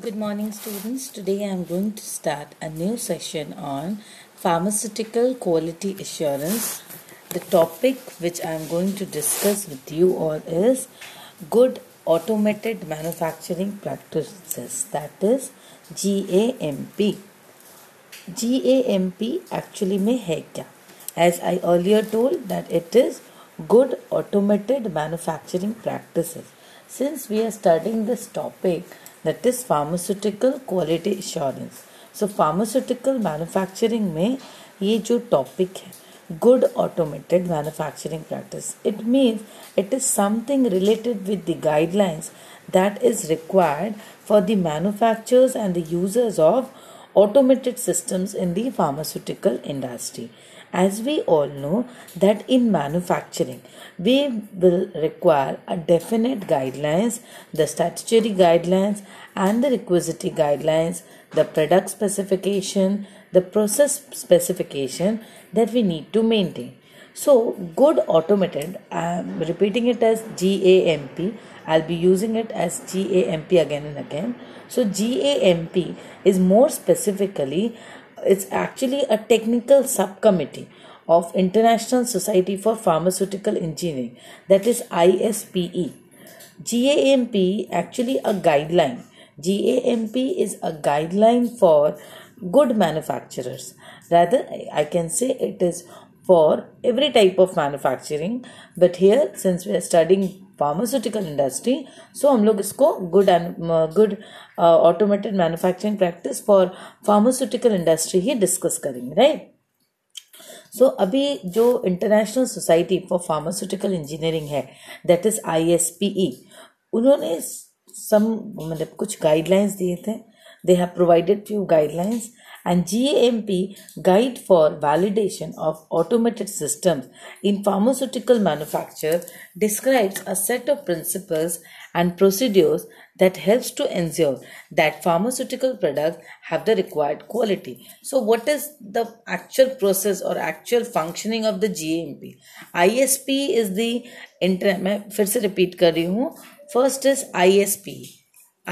Good morning, students. Today I am going to start a new session on pharmaceutical quality assurance. The topic which I am going to discuss with you all is good automated manufacturing practices, that is GAMP. GAMP actually में है क्या? As I earlier told that it is good automated manufacturing practices. Since we are studying this topic, that is pharmaceutical quality assurance. So pharmaceutical manufacturing में ये जो topic है good automated manufacturing practice it means it is something related with the guidelines that is required for the manufacturers and the users of automated systems in the pharmaceutical industry as we all know that in manufacturing we will require a definite guidelines the statutory guidelines and the requisite guidelines the product specification the process specification that we need to maintain. So good automated i'm repeating it as gamp i'll be using it as gamp again and again. So gamp is more specifically it's actually a technical subcommittee of International Society for Pharmaceutical Engineering, that is ISPE. GAMP actually a guideline. GAMP is a guideline for good manufacturers. Rather, I can say it is for every type of manufacturing. But here, since we are studying pharmaceutical industry so हम लोग इसको good good automated manufacturing practice for pharmaceutical industry he discuss करेंगे right so so, अभी जो International Society for Pharmaceutical Engineering है that is I S P E उन्होंने some मतलब कुछ गाइडलाइंस दिए थे। They have provided few guidelines and GAMP guide for validation of automated systems in pharmaceutical manufacture describes a set of principles and procedures that helps to ensure that pharmaceutical products have the required quality so what is the actual process or actual functioning of the gamp isp is the inter मैं फिर से repeat कर रही हूँ first is isp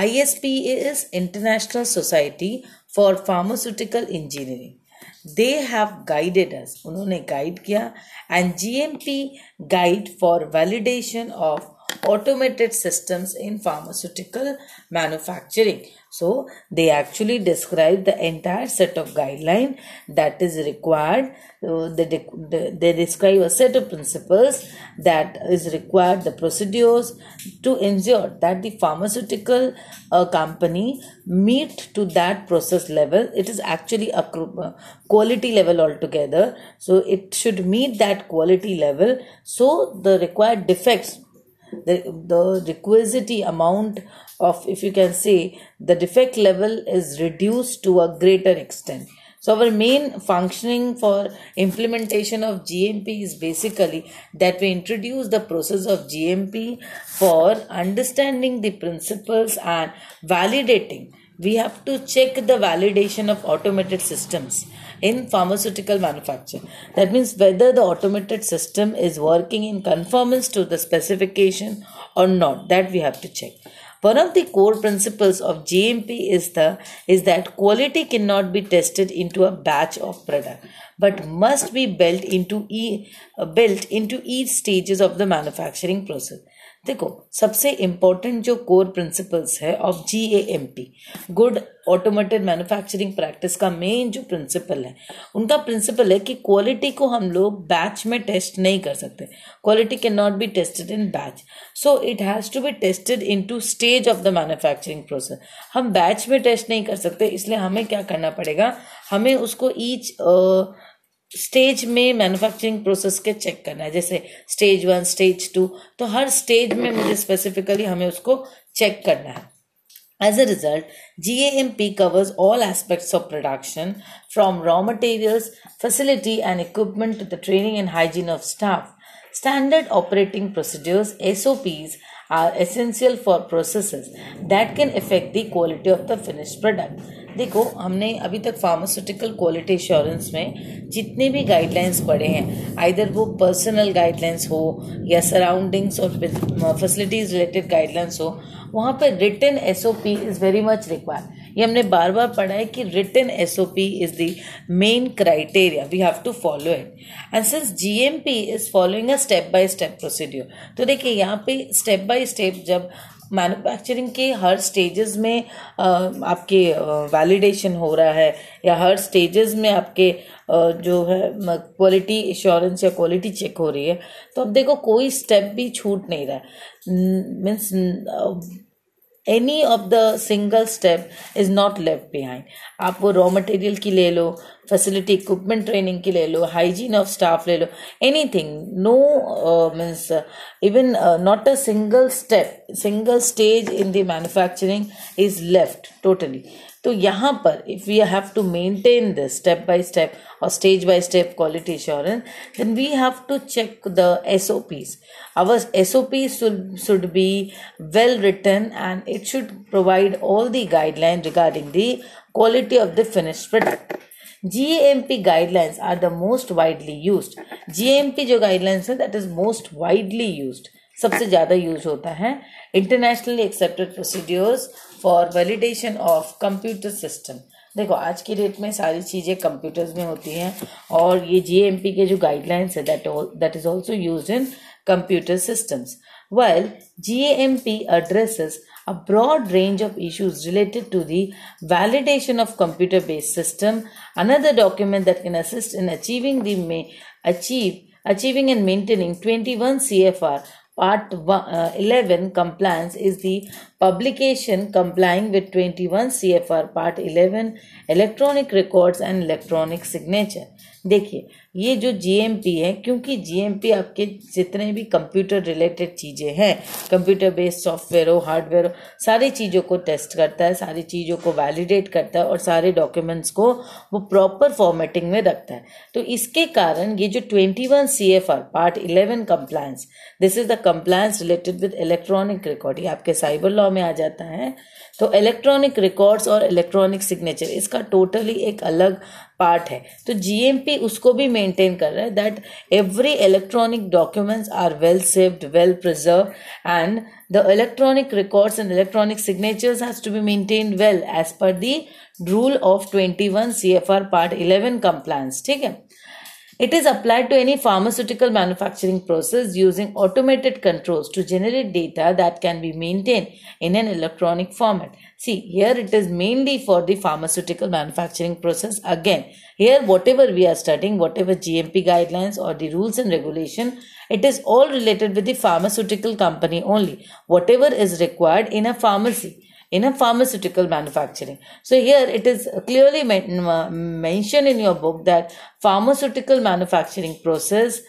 isp is international society for Pharmaceutical Engineering they have guided us उन्होंने guide किया. And GMP guide for validation of automated systems in pharmaceutical manufacturing. So they actually describe the entire set of guideline that is required. They, they describe a set of principles that is required the procedures to ensure that the pharmaceutical uh, company meet to that process level. It is actually a uh, quality level altogether. So it should meet that quality level. So the required defects the, the requisite amount of if you can say the defect level is reduced to a greater extent so our main functioning for implementation of GMP is basically that we introduce the process of GMP for understanding the principles and validating. We have to check the validation of automated systems in pharmaceutical manufacture. That means whether the automated system is working in conformance to the specification or not. That we have to check. One of the core principles of GMP is the is that quality cannot be tested into a batch of product but must be built into e, built into each stages of the manufacturing process. देखो, सबसे important जो core principles है of G A M P good automated manufacturing practice का main जो principle है, उनका principal है कि क्वालिटी को हम लोग बैच में टेस्ट नहीं कर सकते। Quality can not be tested in batch so it has to be tested in to stage of the manufacturing process हम बैच में टेस्ट नहीं कर सकते, इसलिए हमें क्या करना पड़ेगा? हमें उसको ईच स्टेज में मैन्युफैक्चरिंग प्रोसेस के चेक करना है। जैसे स्टेज वन स्टेज टू तो हर स्टेज में मुझे स्पेसिफिकली हमें उसको चेक करना है। As a result G M P covers all aspect of production from raw materials facility and equipment to the training and hygiene of staff standard operating procedures S O Ps are essential for process that can affect the quality of the finish product देखो, हमने अभी तक pharmaceutical quality assurance में जितने भी guidelines पढ़े हैं either वो पर्सनल गाइडलाइंस हो या सराउंडिंग्स और फैसिलिटीज़ रिलेटेड गाइडलाइंस हो, वहाँ पर written S O P is very much required ये हमने बार बार पढ़ा है कि written S O P is the main criteria we have to follow it and since G M P is following a step by step procedure तो देखिए, यहाँ पे स्टेप बाय स्टेप जब मैन्युफैक्चरिंग के हर स्टेजेस में आपके वैलिडेशन हो रहा है, या हर स्टेजेस में आपके जो है क्वालिटी इश्योरेंस या क्वालिटी चेक हो रही है तो अब देखो कोई स्टेप भी छूट नहीं रहा है। Means any of the single step is not left behind आप वो रॉ मटेरियल की ले लो फैसिलिटी इक्विपमेंट ट्रेनिंग की ले लो हाइजीन ऑफ स्टाफ ले लो anything no means even not a single step single stage in the manufacturing is left totally तो यहाँ पर if you have to maintain the step by step और stage by step quality insurance then we have to check the S O Ps our S O P should be well written and it should provide all the guideline regarding the quality of the finish product G M P guidelines are the most widely use G M P जो guidelines है that is most widely use सबसे ज़्यादा use होता है. Internationally accepted procedures for validation of computer system देखो, आज की date में सारी चीज़ें कंप्यूटर्स में होती हैं और ये जीएमपी के जो गाइडलाइंस है that that is also use in computer systems well G M P address a broad range of issues related to the validation of computer based system another document that can assist in achieving the may achieve achieving and maintaining twenty one C F R Part uh, 11 compliance is the publication complying with 21 CFR Part 11 electronic records and electronic signature. देखिए, ये जो GMP है, क्योंकि GMP आपके जितने भी computer related चीज़ें हैं कंप्यूटर बेस्ड सॉफ्टवेयर हो हार्डवेयर हो, सारी चीज़ों को टेस्ट करता है, सारी चीज़ों को वैलिडेट करता है और सारे डॉक्यूमेंट्स को वो प्रॉपर फॉर्मेटिंग में रखता है। तो इसके कारण ये जो twenty one C F R part eleven compliance this is the compliance related with electronic record ये आपके साइबर लॉ में आ जाता है। तो इलेक्ट्रॉनिक रिकॉर्ड्स और इलेक्ट्रॉनिक सिग्नेचर इसका टोटली एक अलग पार्ट है। तो जीएमपी उसको भी मेंटेन कर रहा है that every electronic documents are well saved well preserve and the electronic records and electronic signatures has to be maintain well as per the rule of twenty one C F R part eleven compliance ठीक है? It is applied to any pharmaceutical manufacturing process using automated controls to generate data that can be maintained in an electronic format. See, here it is mainly for the pharmaceutical manufacturing process. Again, here whatever we are studying, whatever GMP guidelines or the rules and regulation, it is all related with the pharmaceutical company only. Whatever is required in a pharmacy in a pharmaceutical manufacturing. So here it is clearly mentioned in your book that pharmaceutical manufacturing process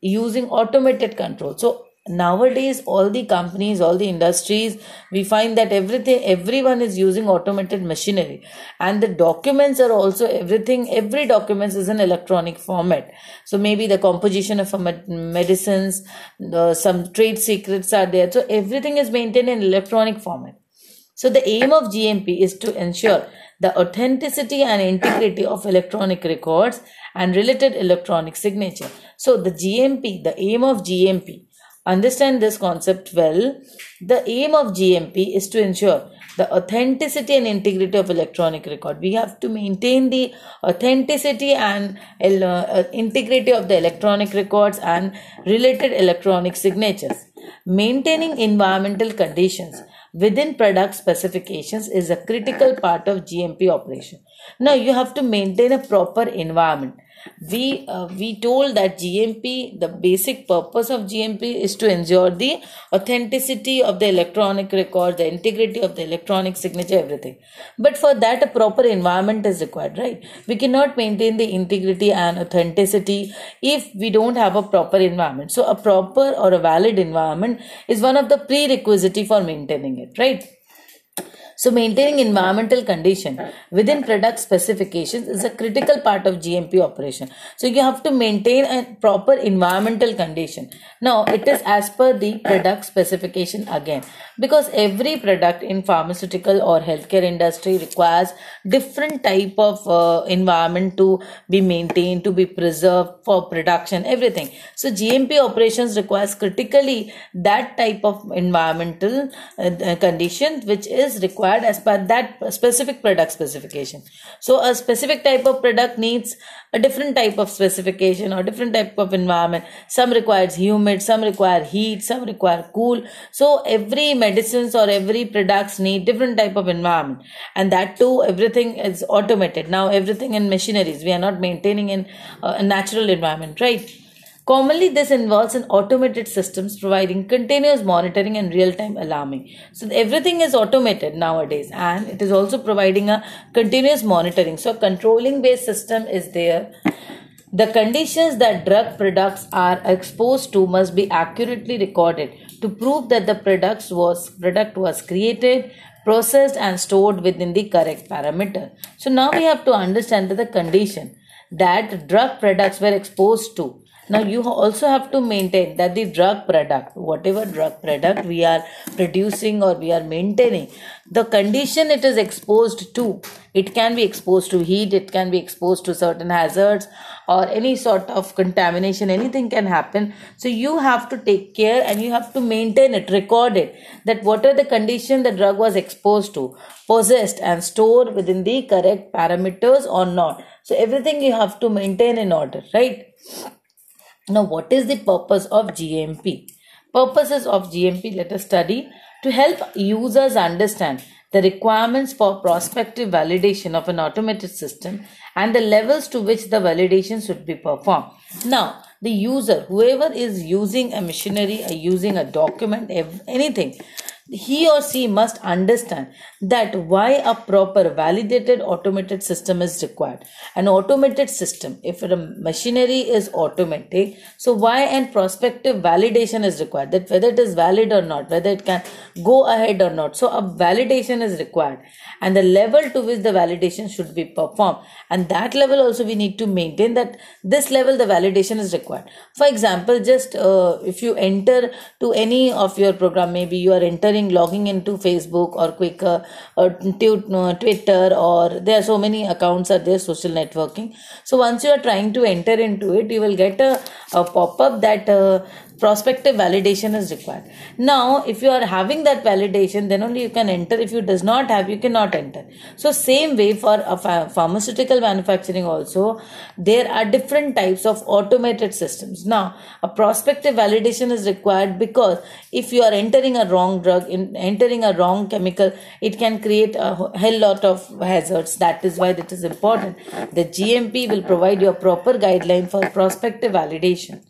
using automated control. So nowadays all the companies all the industries we find that everything everyone is using automated machinery and the documents are also everything every documents is in electronic format so maybe the composition of medicines some trade secrets are there so everything is maintained in electronic format so the aim of GMP is to ensure the authenticity and integrity of electronic records and related electronic signature. So the GMP, the aim of GMP, understand this concept well. The aim of GMP is to ensure the authenticity and integrity of electronic record. We have to maintain the authenticity and uh, integrity of the electronic records and related electronic signatures. Maintaining environmental conditions within product specifications is a critical part of GMP operation. Now you have to maintain a proper environment. We uh, we told that gmp the basic purpose of gmp is to ensure the authenticity of the electronic record the integrity of the electronic signature everything. But for that a proper environment is required right? We cannot maintain the integrity and authenticity if we don't have a proper environment. So a proper or a valid environment is one of the prerequisite for maintaining it right So maintaining environmental condition within product specifications is a critical part of GMP operation. So you have to maintain a proper environmental condition. Now it is as per the product specification again because every product in pharmaceutical or healthcare industry requires different type of uh, environment to be maintained to be preserved for production everything. So GMP operations requires critically that type of environmental uh, condition which is required required as per that specific product specification. So a specific type of product needs a different type of specification or different type of environment. Some requires humid, some require heat, some require cool. So every medicines or every products need different type of environment. And that too, everything is automated. Now everything in machineries. We are not maintaining in uh, a natural environment, right? Commonly, this involves an automated systems providing continuous monitoring and real-time alarming. So everything is automated nowadays, and it is also providing a continuous monitoring. So controlling based system is there. The conditions that drug products are exposed to must be accurately recorded to prove that the products was product was created, processed, and stored within the correct parameter. So now we have to understand the condition that drug products were exposed to now you also have to maintain that the drug product whatever drug product we are producing or we are maintaining the condition it is exposed to it can be exposed to heat it can be exposed to certain hazards or any sort of contamination anything can happen. So you have to take care and you have to maintain it record it that what are the condition the drug was exposed to possessed and stored within the correct parameters or not. So everything you have to maintain in order right now, what is the purpose of GMP? Purposes of GMP, let us study to help users understand the requirements for prospective validation of an automated system and the levels to which the validation should be performed. Now, the user, whoever is using a machinery or using a document, anything, he or she must understand that why a proper validated automated system is required. An automated system if a machinery is automatic so why and prospective validation is required? That whether it is valid or not whether it can go ahead or not. So a validation is required and the level to which the validation should be performed. And that level also we need to maintain that this level the validation is required. For example just uh, if you enter to any of your program maybe you are entering logging into facebook or Quikr or uh, twitter or there are so many accounts are there social networking. So once you are trying to enter into it you will get a, a pop-up that uh, prospective validation is required. Now if you are having that validation then only you can enter. If you does not have you cannot enter. So same way for a pharmaceutical manufacturing also there are different types of automated systems. Now a prospective validation is required because if you are entering a wrong drug in entering a wrong chemical it can create a hell lot of hazards. That is why that is important. The gmp will provide you a proper guideline for prospective validation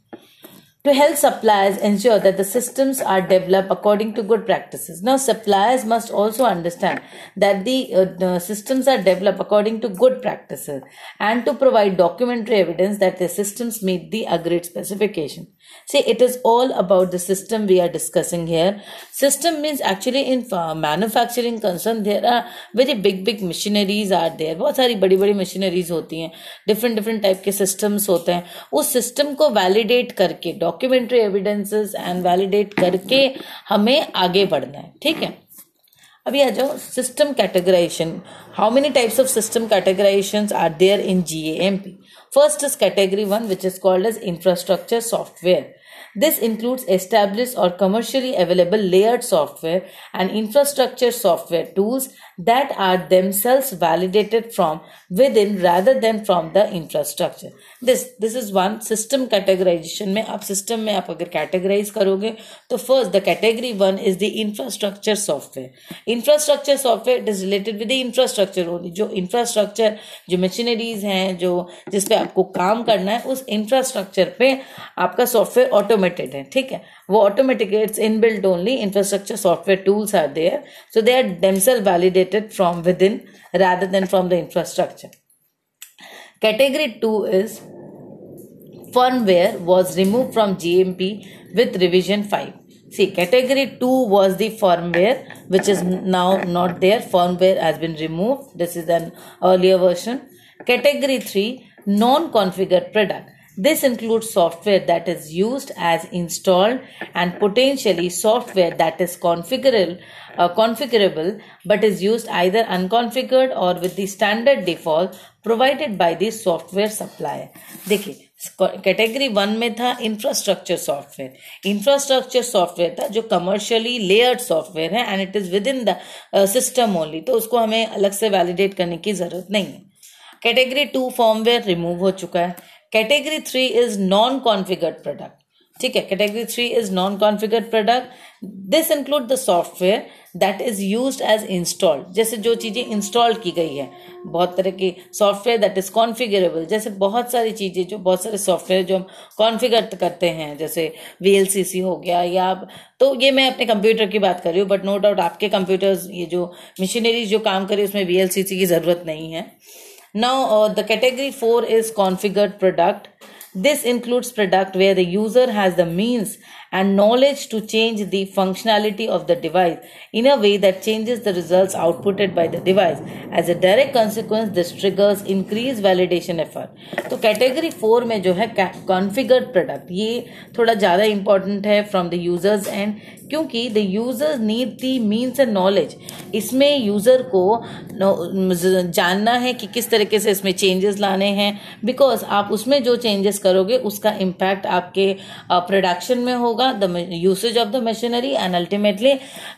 to help suppliers ensure that the systems are developed according to good practices. Now, suppliers must also understand that the, uh, the, systems are developed according to good practices and to provide documentary evidence that the systems meet the agreed specification. See, it is all about the system we are discussing here. System means actually in manufacturing concern, there are very big, big machineries are there. बहुत सारी बड़ी बड़ी machineries होती हैं। Different different type के systems होते हैं। उस सिस्टम को वैलिडेट करके डॉक्यूमेंट्री एविडेंसेस एंड वैलिडेट करके हमें आगे बढ़ना है। ठीक है? अभी आ जाओ system categorization how many types of system categorization are there in G M P First is category 1 which is called as infrastructure software. This includes established or commercially available layered software and infrastructure software tools that are themselves validated from within rather than from the infrastructure. This this is one system categorization में आप system में आप अगर categorize करोगे तो first the category one is the infrastructure software. Infrastructure software it is related with the infrastructure only. जो infrastructure जो machineries हैं जो जिस पे आपको काम करना है उस infrastructure पे आपका software automated है ठीक है वो automatic it's inbuilt only infrastructure software tools are there so they are themselves validated from within rather than from the infrastructure category 2 is firmware was removed from gmp with revision 5 See, category 2 was the firmware, which is now not there. Firmware has been removed. This is an earlier version. Category 3, non-configured product. This includes software that is used as installed and potentially software that is configurable, uh, configurable but is used either unconfigured or with the standard default provided by the software supplier. देखिए category one में था infrastructure software infrastructure software था जो commercially layered software है and it is within the system only तो उसको हमें अलग से वैलिडेट करने की ज़रूरत नहीं है कैटेगरी टू फॉर्मवेयर रिमूव हो चुका है category three is non configured product ठीक है category three is non configured product this include the software that is use as installed जैसे जो चीज़ें इंस्टॉल की गई है, बहुत तरह की सॉफ्टवेयर दैट इज़ कॉन्फिगरेबल जैसे बहुत सारी चीज़ें जो, बहुत सारे सॉफ्टवेयर जो हम कॉन्फिगर करते हैं, जैसे वी हो गया या तो ये मैं अपने कंप्यूटर की बात कर रही हूँ बट नो डाउट आपके कंप्यूटर्स ये जो मशीनरीज जो काम करे उसमें वी की ज़रूरत नहीं है। Now, uh, the category 4 is configured product. This includes product where the user has the means and knowledge to change the functionality of the device in a way that changes the results outputted by the device. As a direct consequence, this triggers increased validation effort. तो category four में जो है configured product ये थोड़ा ज़्यादा important है from the users end क्योंकि the users need the means and knowledge इसमें यूज़र को जानना है कि किस तरीके से इसमें चेंजेस लाने हैं बिकॉज़ आप उसमें जो चेंजेस करोगे उसका इम्पैक्ट आपके प्रोडक्शन में होगा होगा the usage of the machinery and ultimately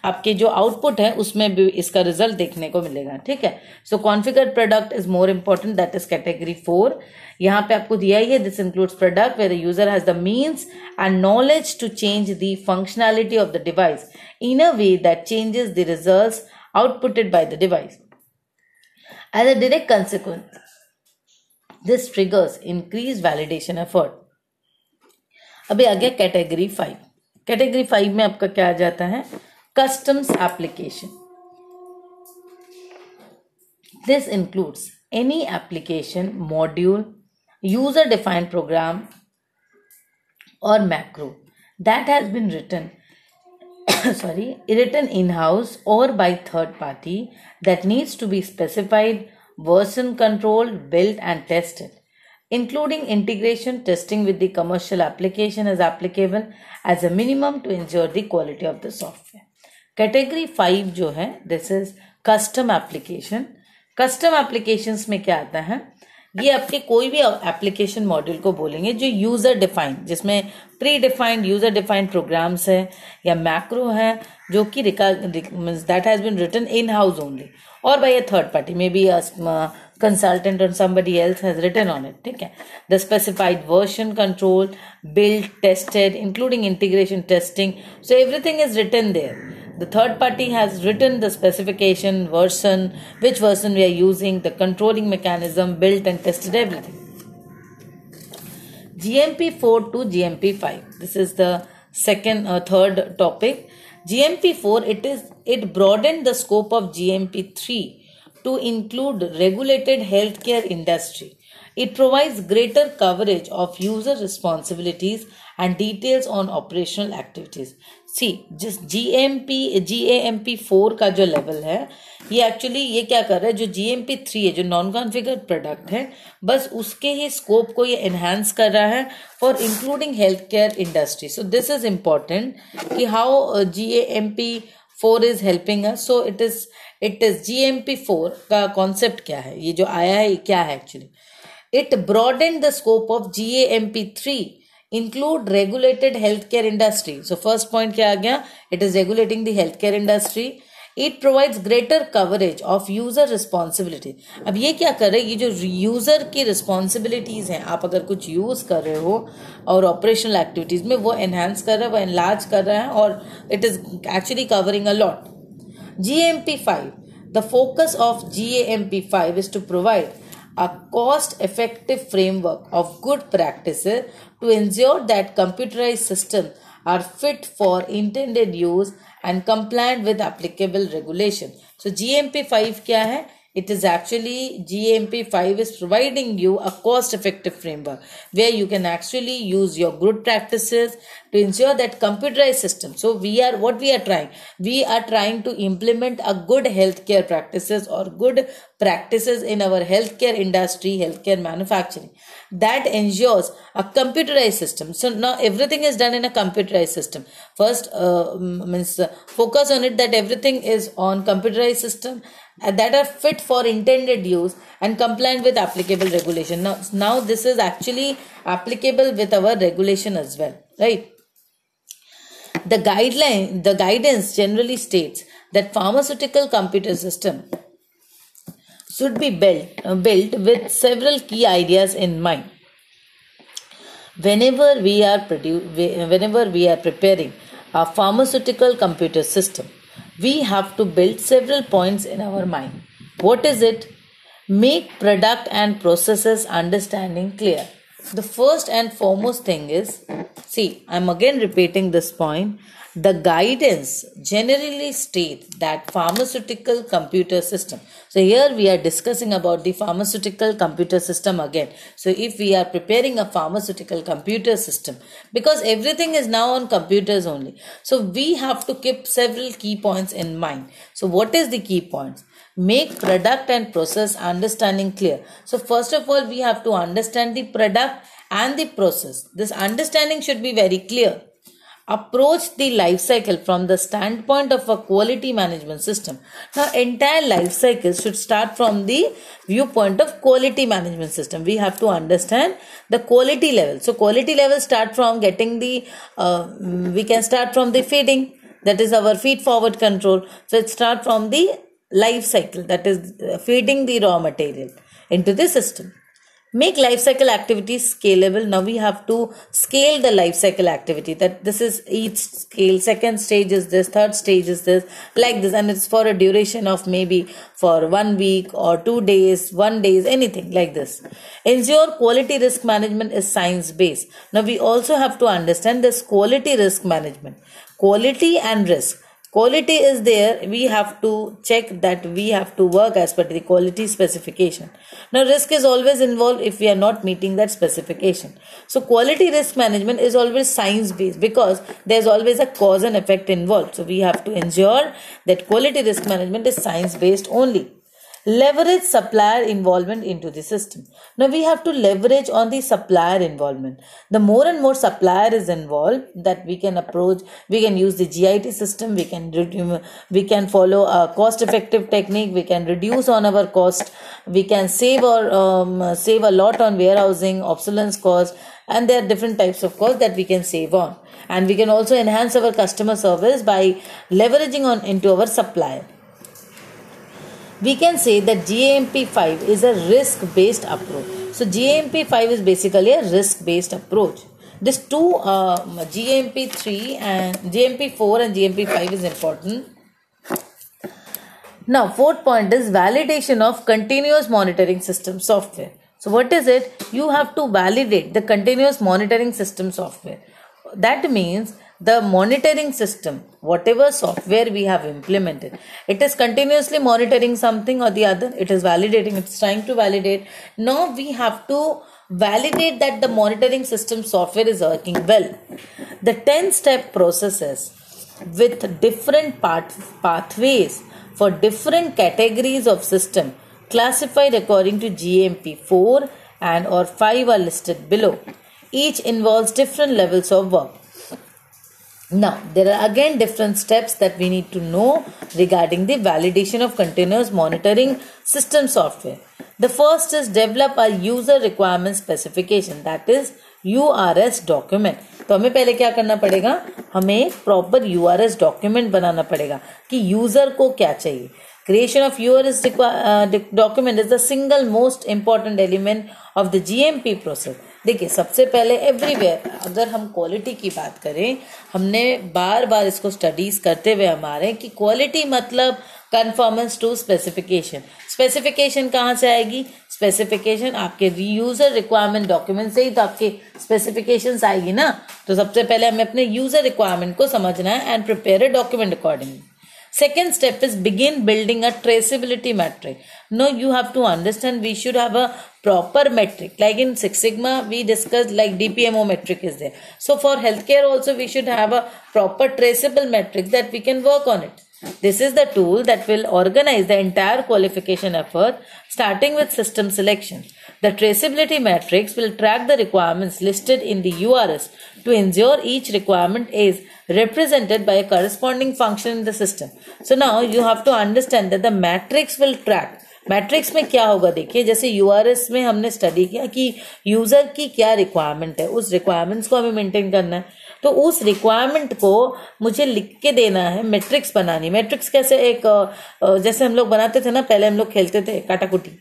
आपके जो आउटपुट है उसमें भी इसका रिज़ल्ट देखने को मिलेगा ठीक है so configure product is more important that is category four यहाँ पे आपको दिया ही है this includes product where the user has the means and knowledge to change the functionality of the device in a way that changes the result outputted by the device. As a direct consequence, this triggers increased validation effort. अभी आ गया category five category five में आपका क्या आ जाता है? Customs application this includes any application module user defined program और macro that has been written sorry written in house और by third party that needs to be specified version control build and tested including integration testing with the commercial application as applicable as a minimum to ensure the quality of the software. Category 5 जो है this is custom application. Custom applications में क्या आता है ये आपके कोई भी एप्लीकेशन मॉड्यूल को बोलेंगे जो यूज़र डिफाइंड जिसमें predefined user defined programs है या मैक्रो है जो कि that has been written in house only और by a third party may be consultant or somebody else has written on it okay? The specified version control built tested including integration testing. So everything is written there. The third party has written the specification version which version we are using the controlling mechanism built and tested everything. Gmp 4 to gmp 5 this is the second or uh, third topic. Gmp 4 it is it broadened the scope of gmp 3 to include regulated healthcare industry. It provides greater coverage of user responsibilities and details on operational activities. See जिस G M P G A M P four का जो level है, ये actually ये क्या कर रहा है जो जी एम पी थ्री है, जो नॉन कॉन्फिगर्ड प्रोडक्ट है, बस उसके ही स्कोप को ये एनहांस कर रहा है for including health care industry so this is important कि how G A M P four is helping so it is it is G M P four का कॉन्सेप्ट क्या है? ये जो आया है, ये क्या है actually it broaden the scope of G A M P three include regulated health care industry so first point क्या आ गया? It is regulating the health care industry it provides greater coverage of user responsibility अब ये क्या कर रहे ये जो यूज़र की रिस्पॉन्सिबिलिटीज हैं, आप अगर कुछ यूज़ कर रहे हो और ऑपरेशनल एक्टिविटीज़ में, वो एनहेंस कर रहा है, वो एनलार्ज कर रहा है और it is actually covering a lot GMP5. The focus of GAMP5 is to provide a cost effective framework of good practices to ensure that computerized systems are fit for intended use and compliant with applicable regulation. So GMP5 क्या है it is actually GMP5 is providing you a cost effective framework where you can actually use your good practices to ensure that computerized system. So we are what we are trying. We are trying to implement a good healthcare practices or good practices in our healthcare industry, healthcare manufacturing that ensures a computerized system. So now everything is done in a computerized system. First, uh, means uh, focus on it that everything is on computerized system uh, that are fit for intended use and compliant with applicable regulation. Now, now this is actually applicable with our regulation as well, right? The guideline, the guidance generally states that pharmaceutical computer system should be built, uh, built with several key ideas in mind. Whenever we are produ- whenever we are preparing a pharmaceutical computer system, we have to build several points in our mind. What is it? Make product and processes understanding clear the first and foremost thing is see i'm again repeating this point. The guidance generally states that pharmaceutical computer system. So here we are discussing about the pharmaceutical computer system again. So if we are preparing a pharmaceutical computer system because everything is now on computers only. So we have to keep several key points in mind. So what is the key points make product and process understanding clear. So first of all we have to understand the product and the process. This understanding should be very clear. Approach the life cycle from the standpoint of a quality management system. Now entire life cycle should start from the viewpoint of quality management system. We have to understand the quality level. So quality level start from getting the uh, we can start from the feeding. That is our feed forward control. So it start from the life cycle that is uh, feeding the raw material into the system. Make life cycle activities scalable. Now we have to scale the life cycle activity. That this is each scale second stage is this third stage is this like this and it's for a duration of maybe for one week or two days one days anything like this. Ensure quality risk management is science based now we also have to understand this quality risk management. Quality and risk quality is there we have to check that we have to work as per the quality specification. Now risk is always involved if we are not meeting that specification. So quality risk management is always science based because there's always a cause and effect involved. So we have to ensure that quality risk management is science based only leverage supplier involvement into the system. Now we have to leverage on the supplier involvement. The more and more supplier is involved that we can approach we can use the JIT system we can we can follow a cost effective technique we can reduce on our cost we can save or um, save a lot on warehousing obsolescence cost and there are different types of costs that we can save on. And we can also enhance our customer service by leveraging on into our supplier we can say that GMP5 is a risk based approach. So, GMP5 is basically a risk based approach. This two uh, GMP3 and GMP4 and GMP5 is important. Now, fourth point is validation of continuous monitoring system software. So, what is it? You have to validate the continuous monitoring system software. That means the monitoring system whatever software we have implemented it is continuously monitoring something or the other. It is validating. It's trying to validate. Now we have to validate that the monitoring system software is working well. The 10 step processes with different part, pathways for different categories of system classified according to gmp 4 and or 5 are listed below. Each involves different levels of work now, there are again different steps that we need to know regarding the validation of continuous monitoring system software. The first is develop a user requirement specification that is URS document. तो हमें पहले क्या करना पड़ेगा हमें proper URS document बनाना पड़ेगा कि यूज़र को क्या चाहिए creation of URS uh, document is the single most important element of the GMP process देखिए, सबसे पहले एवरीवेयर अगर हम क्वालिटी की बात करें, हमने बार बार इसको स्टडीज़ करते हुए हमारे कि क्वालिटी मतलब कन्फर्मेंस टू स्पेसिफिकेशन स्पेसिफिकेशन कहाँ से आएगी? स्पेसिफिकेशन आपके यूज़र रिक्वायरमेंट डॉक्यूमेंट से ही तो आपके स्पेसिफिकेशन आएगी ना? तो सबसे पहले हमें अपने यूज़र रिक्वायरमेंट को समझना है and prepare a document accordingly Second step is begin building a traceability metric. Now you have to understand we should have a proper metric. Like in Six Sigma, we discussed like DPMO metric is there. So for healthcare also we should have a proper traceable metric that we can work on it. This is the tool that will organize the entire qualification effort starting with system selection. The traceability matrix will track the requirements listed in the URS to ensure each requirement is represented by a corresponding function in the system. So now you have to understand that the matrix will track. Matrix में क्या होगा? देखिए, जैसे URS में हमने study किया कि user की क्या रिक्वायरमेंट है। उस रिक्वायरमेंट्स को हमें मेंटेन करना है। तो उस रिक्वायरमेंट को मुझे लिख के देना है मैट्रिक्स बनानी। मैट्रिक्स कैसे एक जैसे हम लोग बनाते थे ना, पहले हम लोग खेलते थे काटाकुटी।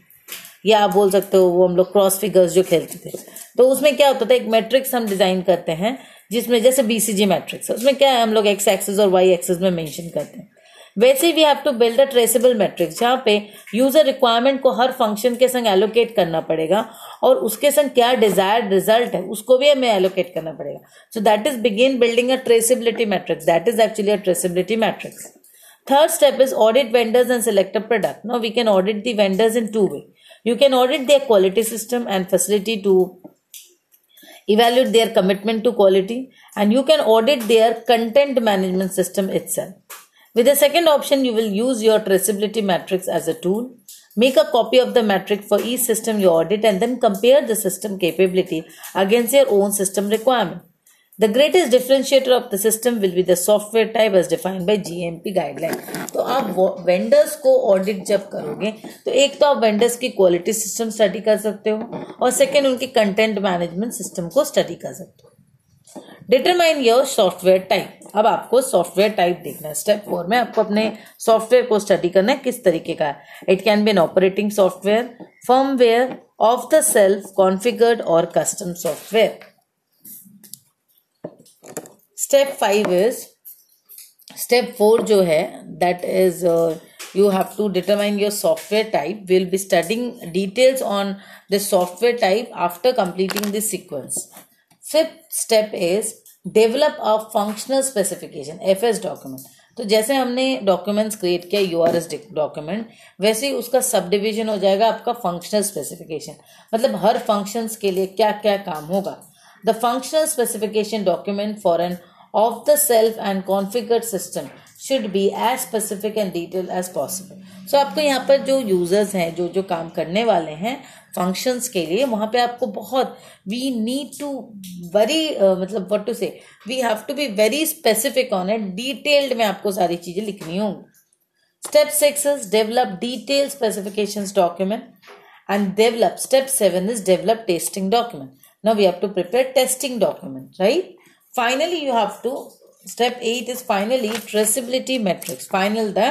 या आप बोल सकते हो वो हम लोग क्रॉस फिगर्स जो खेलते थे। तो उसमें क्या होता था? एक मैट्रिक्स हम डिज़ाइन करते हैं। जिसमें जैसे बीसीजी मैट्रिक्स है, उसमें क्या है, हम लोग एक्स एक्सेस और वाई एक्सेस में मेंशन करते हैं वैसे we have to build a traceable matrix जहाँ पे यूज़र रिक्वायरमेंट को हर फ़ंक्शन के संग एलोकेट करना पड़ेगा और उसके संग क्या डिजायर्ड रिज़ल्ट है, उसको भी हमें एलोकेट करना पड़ेगा so that is begin building a traceability matrix that is actually a traceability matrix Third step is audit vendors and select a product. Now we can audit the vendors in two ways. You can audit their quality system and facility to evaluate their commitment to quality and you can audit their content management system itself. With the second option, you will use your traceability matrix as a tool. Make a copy of the matrix for each system you audit and then compare the system capability against your own system requirement. The greatest differentiator of the system will be the software type as defined by GMP guideline. तो आप vendors को audit जब करोगे तो एक तो आप vendors की क्वालिटी सिस्टम स्टडी कर सकते हो और सेकेंड उनकी कंटेंट मैनेजमेंट सिस्टम को स्टडी कर सकते हो। डिटरमाइन योर सॉफ्टवेयर टाइप अब आपको सॉफ्टवेयर टाइप देखना है। स्टेप फोर में आपको अपने सॉफ्टवेयर को स्टडी करना है, किस तरीके का है। It can be an operating software firmware off the shelf configured और custom software step five is step four जो है that is you have to determine your software type. We'll be studying details on the software type after completing this sequence. Fifth step is develop a functional specification F S document तो जैसे हमने documents create किया U R S document वैसे ही उसका sub division हो जाएगा आपका फंक्शनल स्पेसिफिकेशन मतलब हर फ़ंक्शंस के लिए क्या क्या काम होगा? The functional specification document for an off the shelf and configure system should be as specific and detail as possible so आपको यहाँ पर जो यूज़र्स हैं, जो जो काम करने वाले हैं फ़ंक्शंस के लिए, वहाँ पे आपको बहुत वी नीड टू वेरी मतलब what to say we have to be very specific on it detailed में आपको सारी चीज़ें लिखनी होंगी। Step six is develop detail specification document and develop step seven is develop testing document now we have to prepare testing document, right? finally you have to step 8 is finally traceability metrics final the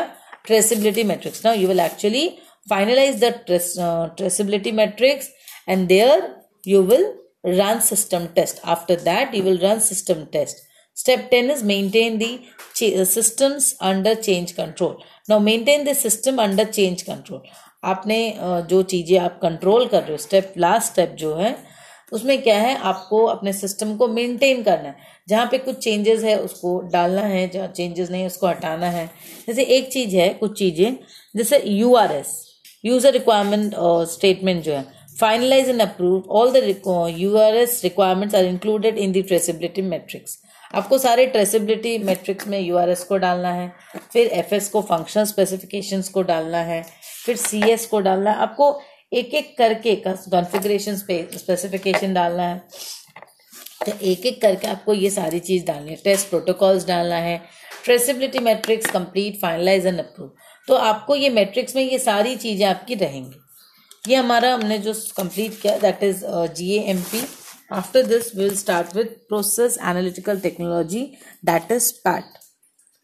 traceability metrics now you will actually finalize the trace, uh, traceability metrics and there you will run system test after that you will run system test step 10 is maintain the ch- uh, systems under change control now maintain the system under change control आपने जो चीज़ें आप control कर रहे हो step last step जो है उसमें क्या है, आपको अपने सिस्टम को मेंटेन करना है। जहाँ पे कुछ चेंजेस है, उसको डालना है, जहाँ चेंजेस नहीं उसको हटाना है। जैसे एक चीज़ है, कुछ चीज़ें, जैसे U R S user requirement statement जो है finalise and approve all the U R S requirements are included in the matrix आपको सारे ट्रेसिबिलिटी मेट्रिक्स में यू आर एस को डालना है, फिर एफ़ एस को फंक्शनल स्पेसिफिकेशन को डालना है, फिर सी एस को डालना है। आपको एक एक करके कॉन्फ़िगरेशन स्पेसिफिकेशन डालना है। तो एक एक करके आपको ये सारी चीज़ डालनी है। टेस्ट प्रोटोकॉल्स डालना है। Traceability matrix complete finalise and approve तो आपको ये मैट्रिक्स में ये सारी चीज़ें आपकी रहेंगी। ये हमारा हमने जो कंप्लीट किया that is G A M P after this will start with process analytical technology that is PAT